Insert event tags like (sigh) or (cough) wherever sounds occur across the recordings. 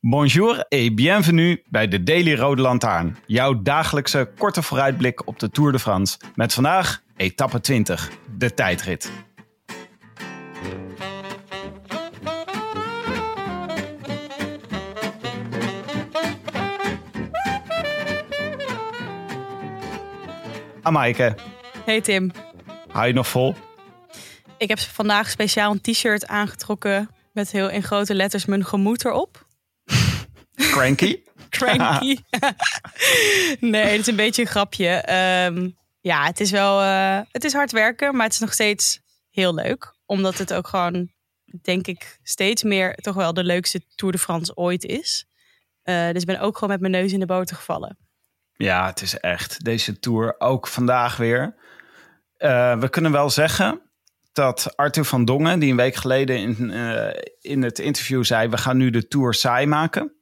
Bonjour et bienvenue bij de Daily Rode Lantaarn. Jouw dagelijkse korte vooruitblik op de Tour de France. Met vandaag etappe 20, de tijdrit. Amaike, Hey Tim, hou je nog vol? ik heb vandaag speciaal een t-shirt aangetrokken met heel in grote letters mijn gemoed erop. Cranky? (laughs) Cranky. (laughs) nee, het is een beetje een grapje. Ehm, ja, het is wel, eh, het is hard werken, maar het is nog steeds heel leuk. Omdat het ook gewoon, denk ik, steeds meer toch wel de leukste Tour de France ooit is. Eh, dus ik ben ook gewoon met mijn neus in de boter gevallen. Ja, het is echt. Deze tour ook vandaag weer. Eh, we kunnen wel zeggen dat Arthur van Dongen, die een week geleden in, in het interview zei: We gaan nu de tour saai maken.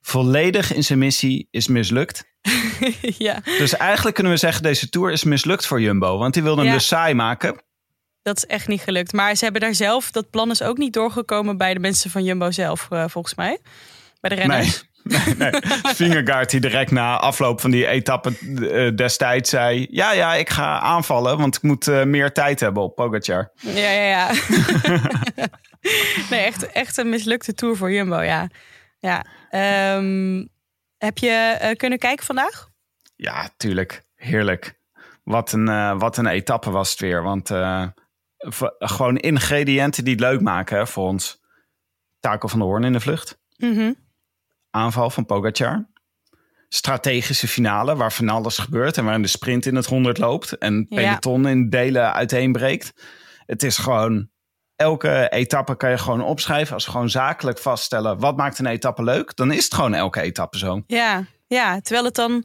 Volledig in zijn missie is mislukt. (laughs) ja, Dus eigenlijk kunnen we zeggen: deze tour is mislukt voor Jumbo. Want die wilde hem Ja. dus saai maken. dat is echt niet gelukt. Maar ze hebben daar zelf, dat plan is ook niet doorgekomen bij de mensen van Jumbo zelf, eh, volgens mij. Bij de renners. Nee, (laughs) nee, nee. (laughs) Die direct na afloop van die etappe eh, destijds zei... Ja, ja, ik ga aanvallen, want ik moet eh, meer tijd hebben op Pogacar. Ja, ja, ja. nee, echt, echt een mislukte tour voor Jumbo, ja. Ja. Ehm, heb je eh, kunnen kijken vandaag? Ja, tuurlijk. Heerlijk. Wat een, eh, wat een etappe was het weer. Want eh, gewoon ingrediënten die het leuk maken hè, voor ons. Taco van der Hoorn in de vlucht. Mhm. Aanval van Pogacar. Strategische finale waar van alles gebeurt. En waarin de sprint in het 100 loopt. En Ja. peloton in delen uiteenbreekt. Het is gewoon... Elke etappe kan je gewoon opschrijven. Als we gewoon zakelijk vaststellen... wat maakt een etappe leuk? Dan is het gewoon elke etappe zo. Ja, ja, terwijl het dan...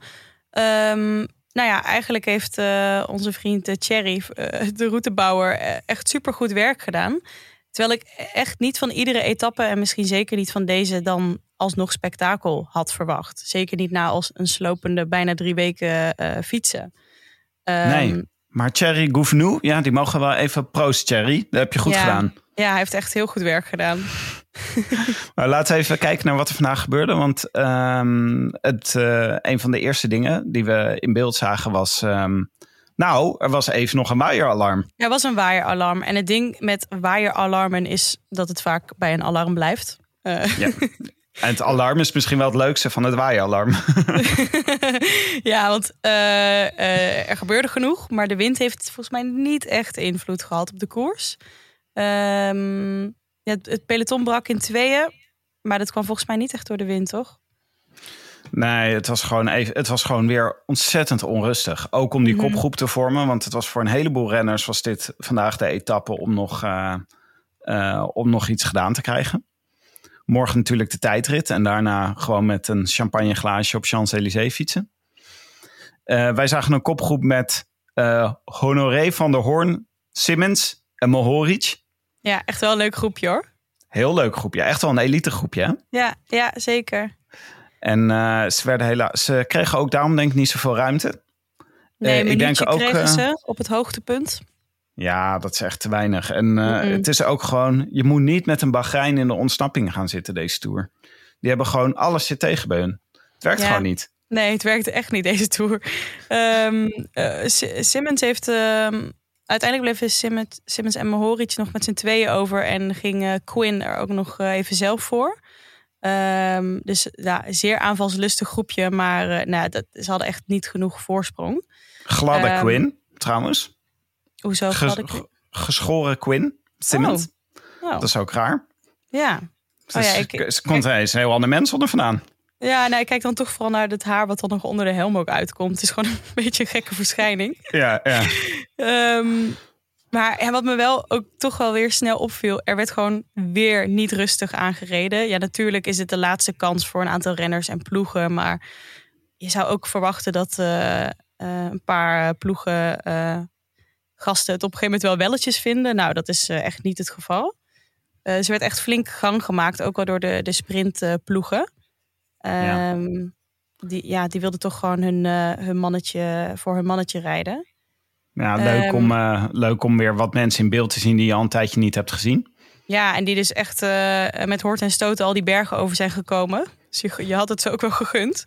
ehm, nou ja, eigenlijk heeft eh, onze vriend eh, Thierry, eh, de routebouwer, echt supergoed werk gedaan. Terwijl ik echt niet van iedere etappe en misschien zeker niet van deze dan alsnog spektakel had verwacht. Zeker niet na als een slopende bijna drie weken fietsen. Ehm, Nee. Maar Thierry Gouvenou, ja, die mogen wel even proost, Thierry. Dat heb je goed Ja. gedaan. Ja, hij heeft echt heel goed werk gedaan. (laughs) Maar laten we even kijken naar wat er vandaag gebeurde. Want ehm, het, eh, een van de eerste dingen die we in beeld zagen was... ehm, nou, er was even nog een waaieralarm. Er was een waaieralarm. En het ding met waaieralarmen is dat het vaak bij een alarm blijft. Eh, Ja. (laughs) En het alarm is misschien wel het leukste van het waaieralarm. (laughs) ja, want eh, eh, er gebeurde genoeg. Maar de wind heeft volgens mij niet echt invloed gehad op de koers. Ehm, ja, het, het peloton brak in tweeën. Maar dat kwam volgens mij niet echt door de wind, toch? Nee, het was, gewoon even, het was gewoon weer ontzettend onrustig. Ook om die Mhm. kopgroep te vormen. Want het was voor een heleboel renners was dit vandaag de etappe om nog, eh, om nog iets gedaan te krijgen. Morgen natuurlijk de tijdrit. En daarna gewoon met een champagneglaasje op Champs-Élysées fietsen. Eh, wij zagen een kopgroep met eh, Honoré van der Hoorn, Simmons en Mohoric. Ja, echt wel een leuk groepje hoor. Heel leuk groepje. Echt wel een elite groepje. Hè? Ja, ja zeker. En eh, ze, werden helaas, ze kregen ook daarom denk ik niet zoveel ruimte. Nee, ik denk ook, kregen ze op het hoogtepunt. Ja, dat is echt te weinig. En eh, het is ook gewoon, je moet niet met een Bahrein in de ontsnapping gaan zitten deze tour. Die hebben gewoon alles zit tegen bij hun. Het werkt Ja. gewoon niet. Nee, het werkte echt niet deze tour. Ehm eh, Si- Simmons heeft. ehm, uiteindelijk bleven Simmons, Simmons en Mohoric nog met z'n tweeën over. En ging eh, Quinn er ook nog even zelf voor. Ehm, dus ja, zeer aanvalslustig groepje. Maar nou, dat, ze hadden echt niet genoeg voorsprong. Gladde Quinn, trouwens. Hoezo? Ges- had ik... geschoren Quinn, Simmons. Oh, Dat is ook raar. ja. Oh ja, ik- komt er eens een heel ander mens onder vandaan. Ja, nou, ik kijk dan toch vooral naar het haar wat dan nog onder de helm ook uitkomt. Het is gewoon een (laughs) beetje een gekke verschijning. Ja, ja. (laughs) Ehm, maar ja, wat me wel ook toch wel weer snel opviel, er werd gewoon weer niet rustig aangereden. Ja, natuurlijk is het de laatste kans voor een aantal renners en ploegen, maar je zou ook verwachten dat uh, een paar ploegen gasten het op een gegeven moment wel welletjes vinden. Nou, dat is echt niet het geval. ze werd echt flink gang gemaakt, ook wel door de, de sprintploegen. Ja. Ehm, die, ja, die wilden toch gewoon hun, hun mannetje voor hun mannetje rijden. Ja, leuk, om, leuk om weer wat mensen in beeld te zien die je al een tijdje niet hebt gezien. Ja, en die dus echt met hoort en stoten al die bergen over zijn gekomen. Dus je, had het zo ook wel gegund.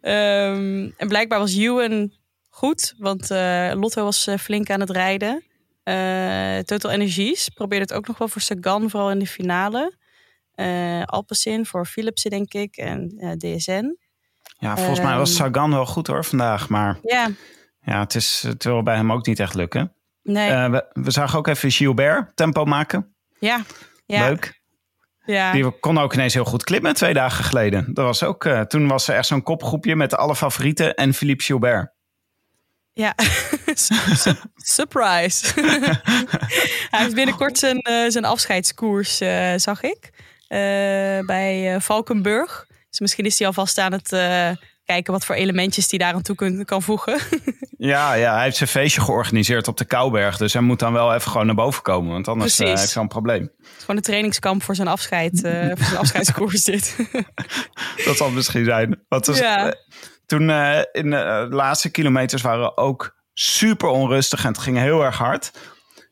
Ehm, en blijkbaar was Ewan goed, want uh, Lotto was uh, flink aan het rijden. Uh, Total Energies probeerde het ook nog wel voor Sagan, vooral in de finale. Alpecin voor Philipsen, denk ik, en DSN. Ja, volgens mij was ehm, Sagan wel goed hoor vandaag, maar ja, ja het, is, het wil bij hem ook niet echt lukken. Nee. We, we, zagen ook even Gilbert tempo maken. Ja, ja. Leuk. Ja. Die kon ook ineens heel goed klimmen twee dagen geleden. Dat was ook, uh, toen was er echt zo'n kopgroepje met alle favorieten en Philippe Gilbert. Ja, (laughs) surprise. (laughs) Hij heeft binnenkort zijn, uh, zijn afscheidskoers, uh, zag ik, bij Valkenburg. Dus misschien is hij alvast aan het kijken wat voor elementjes hij daar aan toe kan, kan voegen. (laughs) ja, ja, hij heeft zijn feestje georganiseerd op de Kouberg. Dus hij moet dan wel even gewoon naar boven komen. Want anders heeft hij een probleem. Het is gewoon een trainingskamp voor zijn afscheid. Voor zijn afscheidskoers dit. dat zal misschien zijn. Want dus, ja. Uh, toen in de laatste kilometers waren ook super onrustig. En het ging heel erg hard.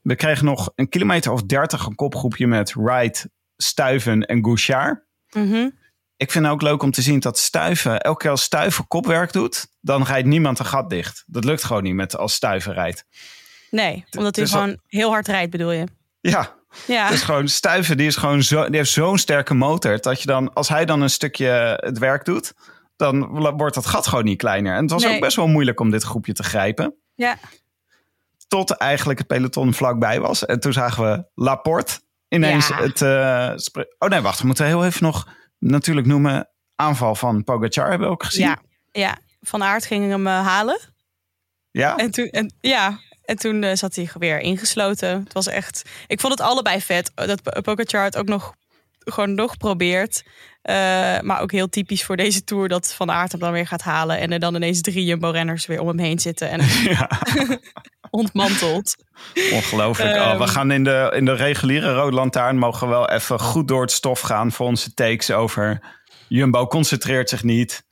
We kregen nog een kilometer of dertig een kopgroepje met Wright, Stuiven en Gouchard. Mm ik vind het ook leuk om te zien dat Stuiven, elke keer als Stuiven kopwerk doet, dan rijdt niemand een gat dicht. Dat lukt gewoon niet met als Stuiven rijdt. Nee, omdat hij gewoon heel hard rijdt, bedoel je? Ja. Ja. Het is gewoon Stuiven, die, is gewoon zo, die heeft zo'n sterke motor. Dat je dan, als hij dan een stukje het werk doet, dan wordt dat gat gewoon niet kleiner. En het was ook best wel moeilijk om dit groepje te grijpen. Ja. Tot eigenlijk het peloton vlakbij was. En toen zagen we Laporte ineens het. Uh, oh nee, wacht, we moeten heel even nog natuurlijk noemen. Aanval van Pogacar hebben we ook gezien. Ja, ja. Van Aert ging hem uh, halen. Ja? En toen, en, ja, en toen uh, zat hij weer ingesloten. Het was echt... Ik vond het allebei vet. Dat Pogacar het ook nog gewoon nog probeert. Uh, maar ook heel typisch voor deze Tour dat Van Aert hem dan weer gaat halen. En er dan ineens drie Jumbo-renners weer om hem heen zitten. En (laughs) ja. (laughs) ontmanteld. Ongelooflijk. oh, we ehm. gaan in de, in de reguliere Rode Lantaarn mogen wel even goed door het stof gaan voor onze takes over Jumbo concentreert zich niet.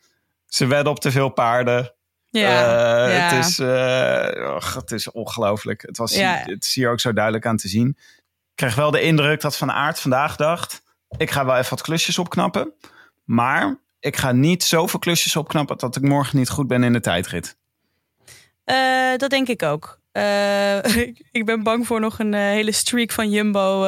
Ze wedden op te veel paarden. Ja, uh, Het, is, uh, och, het is ongelooflijk. Het, was, ja. het is hier ook zo duidelijk aan te zien. Ik kreeg wel de indruk dat Van Aert vandaag dacht... ik ga wel even wat klusjes opknappen. Maar ik ga niet zoveel klusjes opknappen... dat ik morgen niet goed ben in de tijdrit. Uh, dat denk ik ook. (laughs) Uh, ik ben bang voor nog een uh, hele streak van Jumbo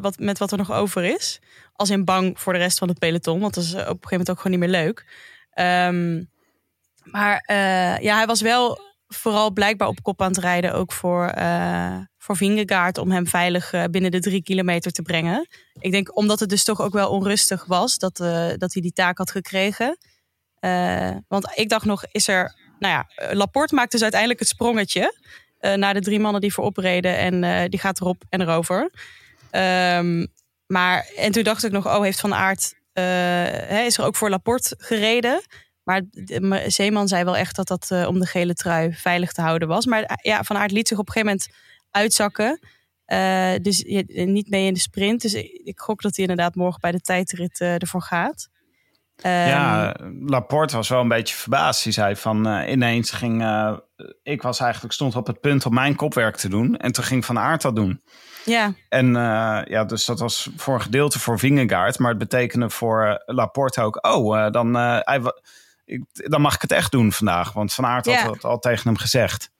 wat, met wat er nog over is. Als in bang voor de rest van het peloton, want dat is op een gegeven moment ook gewoon niet meer leuk. Um, maar ja, hij was wel vooral blijkbaar op kop aan het rijden, ook voor, voor Vingegaard, om hem veilig binnen de drie kilometer te brengen. Ik denk omdat het dus toch ook wel onrustig was dat, dat hij die taak had gekregen. want ik dacht nog, is er nou ja, Laporte maakt dus uiteindelijk het sprongetje. Naar de drie mannen die voorop reden. En die gaat erop en erover. Um, maar, en toen dacht ik nog, oh, heeft Van Aert, hè, is er ook voor Laporte gereden? Maar de, Zeeman zei wel echt dat dat om de gele trui veilig te houden was. Maar ja, Van Aert liet zich op een gegeven moment uitzakken. dus niet mee in de sprint. Dus ik, ik gok dat hij inderdaad morgen bij de tijdrit ervoor gaat. ja, ehm, Laporte was wel een beetje verbaasd. Hij zei van ineens ging ik was eigenlijk stond op het punt om mijn kopwerk te doen. En toen ging Van Aert dat doen. Ja. En uh, ja, dus dat was voor een gedeelte voor Vingegaard. Maar het betekende voor Laporte ook... oh, dan, hij, ik, dan mag ik het echt doen vandaag. Want Van Aert ja. had het al tegen hem gezegd.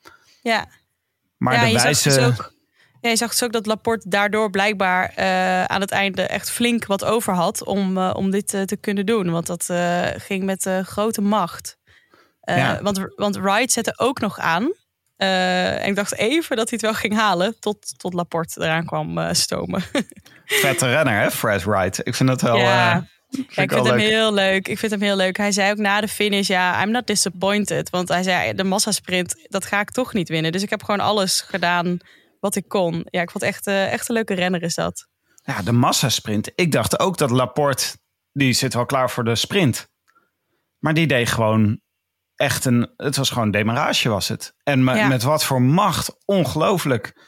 Ja. Maar ja, de je wijze... Zag dus ook, ja, je zag dus ook dat Laporte daardoor blijkbaar aan het einde echt flink wat over had... om, om dit te kunnen doen. Want dat ging met grote macht. Uh, want, want Wright zette ook nog aan. En ik dacht even dat hij het wel ging halen. Tot, tot Laporte eraan kwam stomen. (laughs) Vette renner, hè, Fred Wright. Ik vind dat wel. Ja. Ja, ik vind hem leuk. heel leuk. Ik vind hem heel leuk. Hij zei ook na de finish, ja, I'm not disappointed. Want hij zei, de massasprint, dat ga ik toch niet winnen. Dus ik heb gewoon alles gedaan wat ik kon. Ja, ik vond echt, uh, echt een leuke renner is dat. Ja, de massasprint. Ik dacht ook dat Laporte, die zit wel klaar voor de sprint. Maar die deed gewoon echt een, het was gewoon demarage was het. En me- Ja. met wat voor macht, ongelooflijk.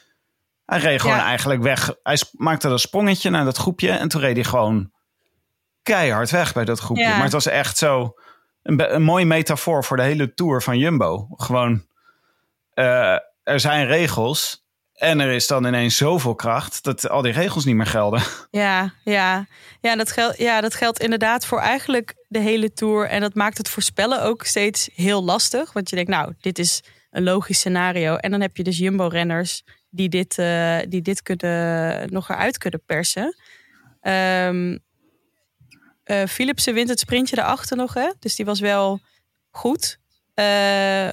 Hij reed gewoon Ja. eigenlijk weg. Hij maakte een sprongetje naar dat groepje en toen reed hij gewoon keihard weg bij dat groepje. Ja. Maar het was echt zo een, een mooie metafoor voor de hele tour van Jumbo. Gewoon, eh, er zijn regels en er is dan ineens zoveel kracht dat al die regels niet meer gelden. (laughs) Ja, ja. Ja, dat geldt, ja, dat geldt inderdaad voor eigenlijk de hele tour. En dat maakt het voorspellen ook steeds heel lastig. Want je denkt, nou, dit is een logisch scenario. En dan heb je dus Jumbo-renners die dit, eh, die dit kunnen, nog eruit kunnen persen. Ehm eh, Philipsen wint het sprintje daarachter nog, hè? Dus die was wel goed. Eh,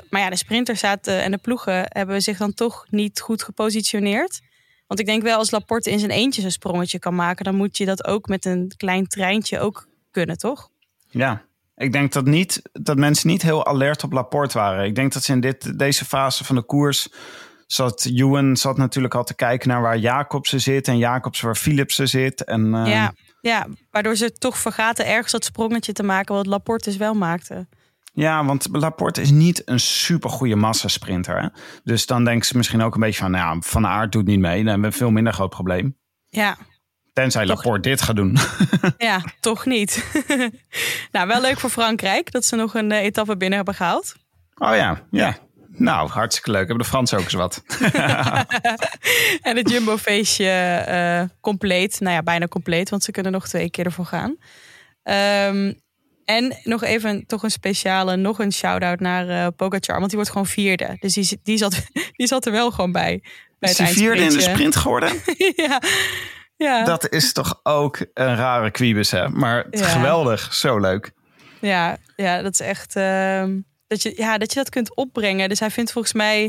maar ja, de sprinters zaten en de ploegen hebben zich dan toch niet goed gepositioneerd. Want ik denk wel, als Laporte in zijn eentje zo'n sprongetje kan maken, dan moet je dat ook met een klein treintje ook kunnen, toch? Ja, ik denk dat, niet, dat mensen niet heel alert op Laporte waren. Ik denk dat ze in dit, deze fase van de koers... Zat, Ewan zat natuurlijk al te kijken naar waar Jacobsen zit... en Jacobsen waar Philipsen zit. En, eh, Ja, ja, waardoor ze toch vergaten ergens dat sprongetje te maken wat Laporte dus wel maakte. ja, want Laporte is niet een supergoeie massasprinter. Hè? Dus dan denken ze misschien ook een beetje van... Nou Van Aert doet niet mee, dan hebben we een veel minder groot probleem. Ja, Tenzij Toch- Laporte dit gaat doen. (laughs) ja toch niet. (laughs) nou, wel leuk voor Frankrijk dat ze nog een eh, etappe binnen hebben gehaald. Oh ja, ja. Nou, hartstikke leuk. Hebben de Fransen ook eens wat. (laughs) En het Jumbo-feestje eh, compleet. Nou ja, bijna compleet, want ze kunnen nog twee keer ervoor gaan. Ehm, en nog even toch een speciale, nog een shout-out naar Pogacar. Want die wordt gewoon vierde. Dus die, die, zat, (laughs) die zat er wel gewoon bij. bij Is hij vierde in de sprint geworden? (laughs) ja. Ja. Dat is toch ook een rare kwiebus, hè? Maar Ja. geweldig. Zo leuk. Ja, ja, dat is echt. ehm, dat, je, ja, dat je dat kunt opbrengen. Dus hij vindt volgens mij.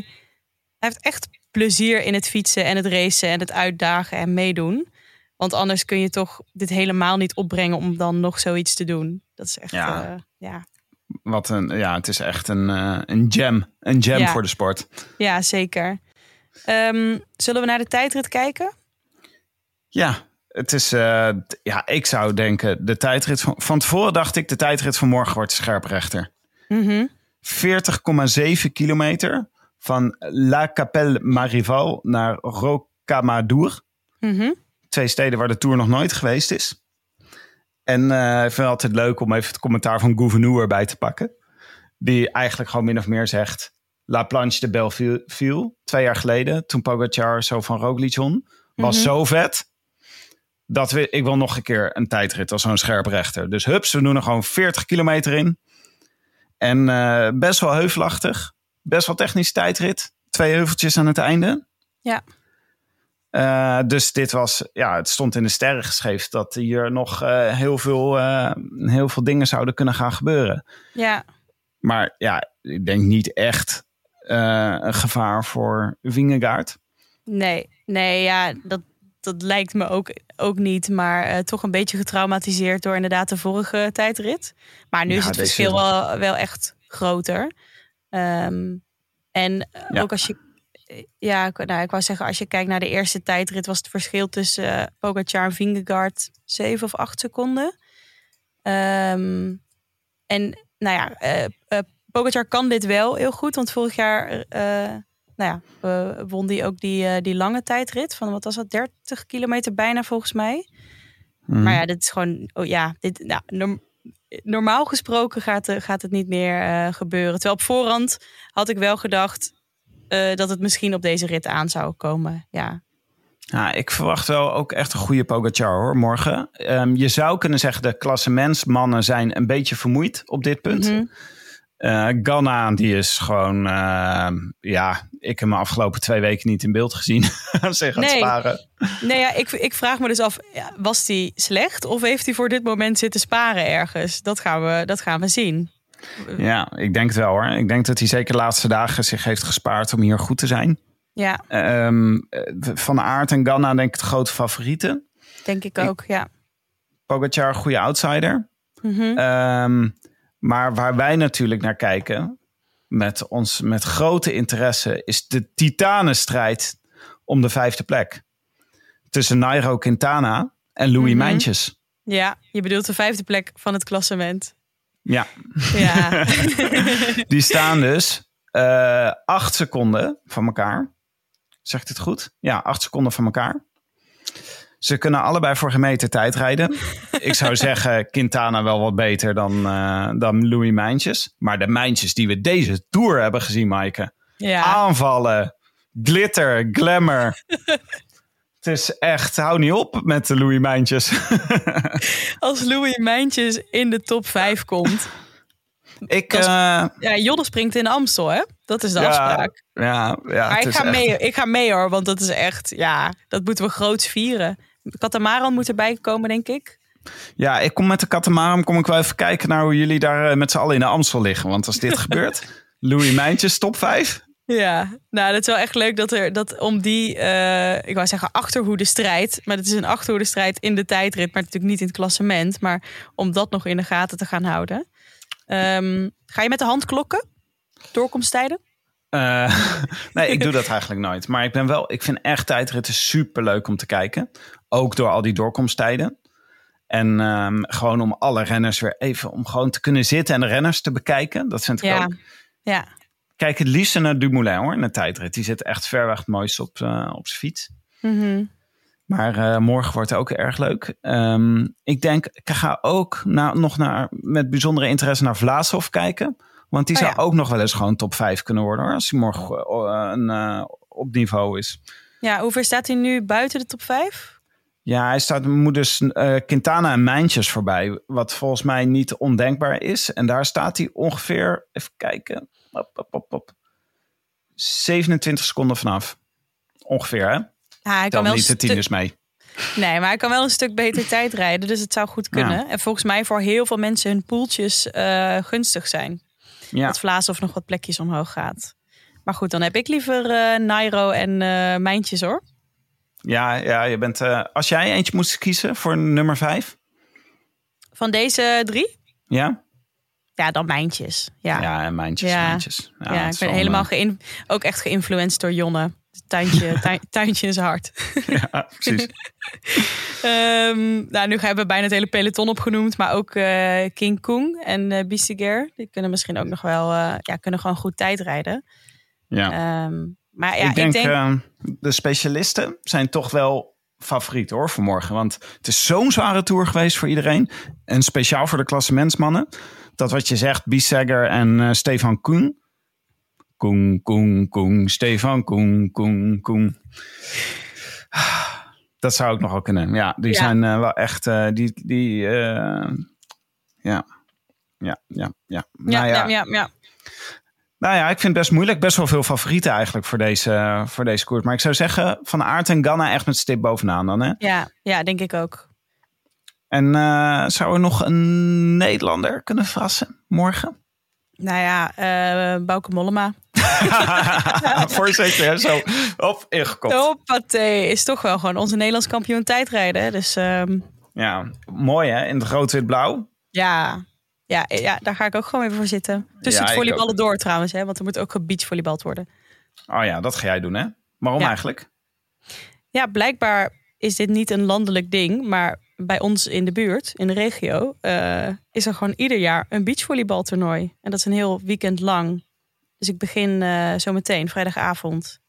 Hij heeft echt plezier in het fietsen en het racen en het uitdagen en meedoen. Want anders kun je toch dit helemaal niet opbrengen om dan nog zoiets te doen. Dat is echt. Ja. Ja, ja. Wat een, ja, het is echt een, eh, een gem. Een gem Ja. voor de sport. ja zeker. Ehm, zullen we naar de tijdrit kijken? Ja, het is, eh, ja, ik zou denken, de tijdrit van, van tevoren dacht ik, de tijdrit van morgen wordt scherprechter. Mhm. 40,7 kilometer van La Capelle Marival naar Rocamadour. Mhm. Twee steden waar de Tour nog nooit geweest is. En eh, ik vind het altijd leuk om even het commentaar van Gouverneur erbij te pakken. Die eigenlijk gewoon min of meer zegt... La Planche de Belleville, twee jaar geleden... toen Pogacar zo van Roglic won, was Mhm. zo vet... dat we, ik wil nog een keer een tijdrit als zo'n scherprechter. Dus hups, we doen er gewoon 40 kilometer in. En eh, best wel heuvelachtig. Best wel technische tijdrit. Twee heuveltjes aan het einde. Ja. Eh, dus dit was, ja, het stond in de sterren geschreven dat hier nog eh, heel, veel, heel veel dingen zouden kunnen gaan gebeuren. Ja. Maar ja, ik denk niet echt een gevaar voor Vingegaard. Nee, nee, ja, dat, dat lijkt me ook, ook niet. Maar eh, toch een beetje getraumatiseerd door inderdaad de vorige tijdrit. Maar nu Ja, is het verschil wel, wel echt groter. Ehm, en eh, Ja. ook als je... Ja, ik- nou, ik wou zeggen, als je kijkt naar de eerste tijdrit... was het verschil tussen eh, Pogacar en Vingegaard 7 of 8 seconden. Ehm, en nou ja, eh eh, Pogacar kan dit wel heel goed. Want vorig jaar eh, nou ja, won die ook die, eh, die lange tijdrit van wat was dat, 30 kilometer bijna volgens mij. Mhm. Maar ja, dit is gewoon, oh ja, dit, nou, norm- normaal gesproken gaat, eh, gaat het niet meer eh, gebeuren. Terwijl op voorhand had ik wel gedacht dat het misschien op deze rit aan zou komen. Ja, Ja, ik verwacht wel ook echt een goede Pogacar hoor, morgen. Ehm, je zou kunnen zeggen de klassementsmannen zijn een beetje vermoeid op dit punt. Mhm. Eh, Ganna, die is gewoon... ehm, ja, ik heb hem afgelopen twee weken niet in beeld gezien. (laughs) Zeg aan het Nee. sparen. Nee, ja, ik, ik vraag me dus af, was hij slecht of heeft hij voor dit moment zitten sparen ergens? Dat gaan we, dat gaan we zien. Ja, ik denk het wel hoor. Ik denk dat hij zeker de laatste dagen zich heeft gespaard om hier goed te zijn. Ja, Ehm, eh, van Aert en Ganna denk ik de grote favorieten. denk ik ook, ja. Pogacar, goede outsider. Ehm, maar waar wij natuurlijk naar kijken, met, ons, met grote interesse, is de titanenstrijd om de vijfde plek. Tussen Nairo Quintana en Louis Mhm. Mijntjes. Ja, je bedoelt de vijfde plek van het klassement. Ja, Ja, (laughs) die staan dus eh acht seconden van elkaar. Zeg ik dit goed? Ja, acht seconden van elkaar. Ze kunnen allebei voor gemeten tijd rijden. Ik zou (laughs) zeggen Quintana wel wat beter dan, eh, dan Louis Mijntjes. Maar de Mijntjes die we deze Tour hebben gezien, Maaike. ja. Aanvallen, glitter, glamour. (laughs) Het is echt, hou niet op met de Louis Mijntjes. (laughs) als Louis Mijntjes in de top 5 komt. ik, is- eh, Ja, Jodder springt in Amstel, hè? Dat is de ja, afspraak. ja, ja, Maar ik ga, echt- mee, ik ga mee hoor, want dat is echt, ja, dat moeten we groots vieren. Katamaran moet erbij komen, denk ik. Ja, ik kom met de katamaran, kom ik wel even kijken naar hoe jullie daar eh, met z'n allen in de Amstel liggen. Want als dit (laughs) gebeurt, Louis Mijntjes top 5. Ja, nou, dat is wel echt leuk dat er dat om die, eh, ik wou zeggen achterhoede strijd, maar het is een achterhoede strijd in de tijdrit, maar natuurlijk niet in het klassement, maar om dat nog in de gaten te gaan houden. Ehm, ga je met de hand klokken? Doorkomsttijden? Eh, (laughs) nee, ik doe dat eigenlijk nooit. Maar ik ben wel, ik vind echt tijdritten super leuk om te kijken. Ook door al die doorkomsttijden. En ehm, gewoon om alle renners weer even om gewoon te kunnen zitten en de renners te bekijken. Dat vind ik Ja. ook. Ja, Kijk het liefst naar Dumoulin hoor, in de tijdrit. Die zit echt ver weg het mooiste op, eh, op zijn fiets. Mhm. Maar eh, morgen wordt het ook erg leuk. Ehm, ik denk, ik ga ook nog naar, met bijzondere interesse naar Vlaashoff kijken. Want die Oh zou ja. ook nog wel eens gewoon top 5 kunnen worden hoor. Als hij morgen eh, een, eh, op niveau is. ja hoe ver staat hij nu buiten de top 5? Ja, hij staat, moet dus eh, Quintana en Mijntjes voorbij. Wat volgens mij niet ondenkbaar is. En daar staat hij ongeveer, even kijken. Op, op, op, op. 27 seconden vanaf. Ongeveer hè? Ja, hij kan wel niet de stu- tieners mee. Nee, maar hij kan wel een stuk beter tijd rijden. Dus het zou goed kunnen. En volgens mij voor heel veel mensen hun poeltjes eh, gunstig zijn. Ja. Dat Vlaas of nog wat plekjes omhoog gaat. Maar goed, dan heb ik liever eh Nairo en eh Mijntjes hoor. Ja, ja, je bent. eh, als jij eentje moest kiezen voor nummer vijf, Van deze drie? ja? Ja, dan Mijntjes. Ja, ja. Ja, en mijntjes, Ja. mijntjes. Ja, het ik ben helemaal geïn- ook echt geïnfluenced door Jonne. Tuintje, tuin- tuintje in zijn hart. (laughs) ja, precies. (laughs) Ehm, nou, nu hebben we bijna het hele peloton opgenoemd. Maar ook eh, King Kong en eh Bissiger. Die kunnen misschien ook nog wel... eh, ja, kunnen gewoon goed tijd rijden. Ja. Ehm, maar ja, ik denk, ik denk eh, de specialisten zijn toch wel favoriet hoor voor morgen. Want het is zo'n zware tour geweest voor iedereen. En speciaal voor de klassementsmannen. Dat wat je zegt, Bissegger en Stefan Koen. Koen, Koen, Koen, Stefan Koen, Koen, Koen. Dat zou ik nog wel kunnen. Ja, die Ja. zijn eh, wel echt... eh, die, die, eh, ja. Ja, ja, ja. ja, Nou ja, ja, ja. nou ja, ik vind het best moeilijk. Best wel veel favorieten eigenlijk voor deze, voor deze koers. Maar ik zou zeggen, Van Aert en Ganna echt met stip bovenaan dan. Hè? Ja, ja, denk ik ook. En zou er nog een Nederlander kunnen verrassen morgen? Nou ja, Bauke Mollema. (laughs) Voorzitter, zo op ingekopt. Hoppatee, is toch wel gewoon onze Nederlands kampioen tijdrijden. Dus ehm, Ja, mooi hè, in het rood-wit-blauw. ja. Ja, ja, daar ga ik ook gewoon even voor zitten. Tussen Ja, het volleyballen door trouwens, hè, want er moet ook gebeachvolleybald worden. Oh ja, dat ga jij doen hè? Waarom Ja. eigenlijk? Ja, blijkbaar is dit niet een landelijk ding, maar bij ons in de buurt, in de regio, eh, is er gewoon ieder jaar een beachvolleybaltoernooi. En dat is een heel weekend lang. Dus ik begin eh zo meteen, vrijdagavond.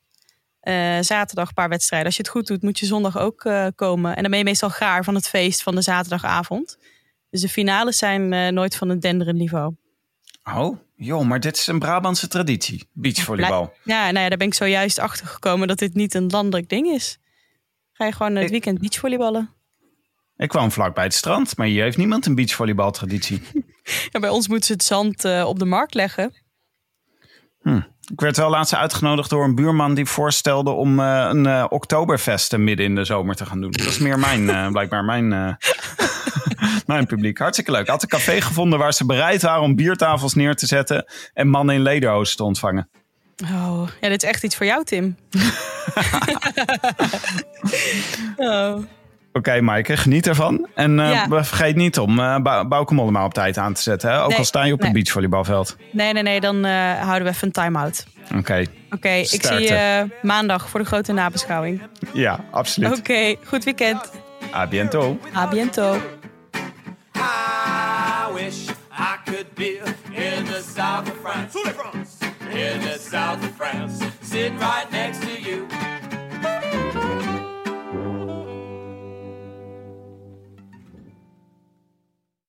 Eh, zaterdag een paar wedstrijden. Als je het goed doet, moet je zondag ook eh, komen. En dan ben je meestal gaar van het feest van de zaterdagavond. Dus de finales zijn nooit van een denderend niveau. Oh, joh, maar dit is een Brabantse traditie. Beachvolleybal. (laughs) Ja, nou ja, daar ben ik zojuist achter gekomen dat dit niet een landelijk ding is. Ga je gewoon het weekend beachvolleyballen? Ik kwam vlak bij het strand, maar hier heeft niemand een beachvolleybaltraditie. (laughs) Ja, bij ons moeten ze het zand op de markt leggen. Ik werd wel laatst uitgenodigd door een buurman die voorstelde om eh, een eh Oktoberfest midden in de zomer te gaan doen. Dat is meer mijn, eh, (laughs) blijkbaar mijn, eh, (laughs) mijn publiek. Hartstikke leuk. Had een café gevonden waar ze bereid waren om biertafels neer te zetten en mannen in lederhozen te ontvangen. Oh, ja, dit is echt iets voor jou, Tim. (laughs) oh. Oké, Maaike, geniet ervan. En eh, Ja. vergeet niet om eh Bou- Bouke Mollema op tijd aan te zetten. Hè? Ook Nee, al sta je op nee. een beachvolleybalveld. Nee, nee, nee, dan eh, houden we even een time-out. Oké, Oké, ik zie je maandag voor de grote nabeschouwing. ja, absoluut. Oké, goed weekend. A biento. A biento. I wish I could south of France. In the south of France. Sitting right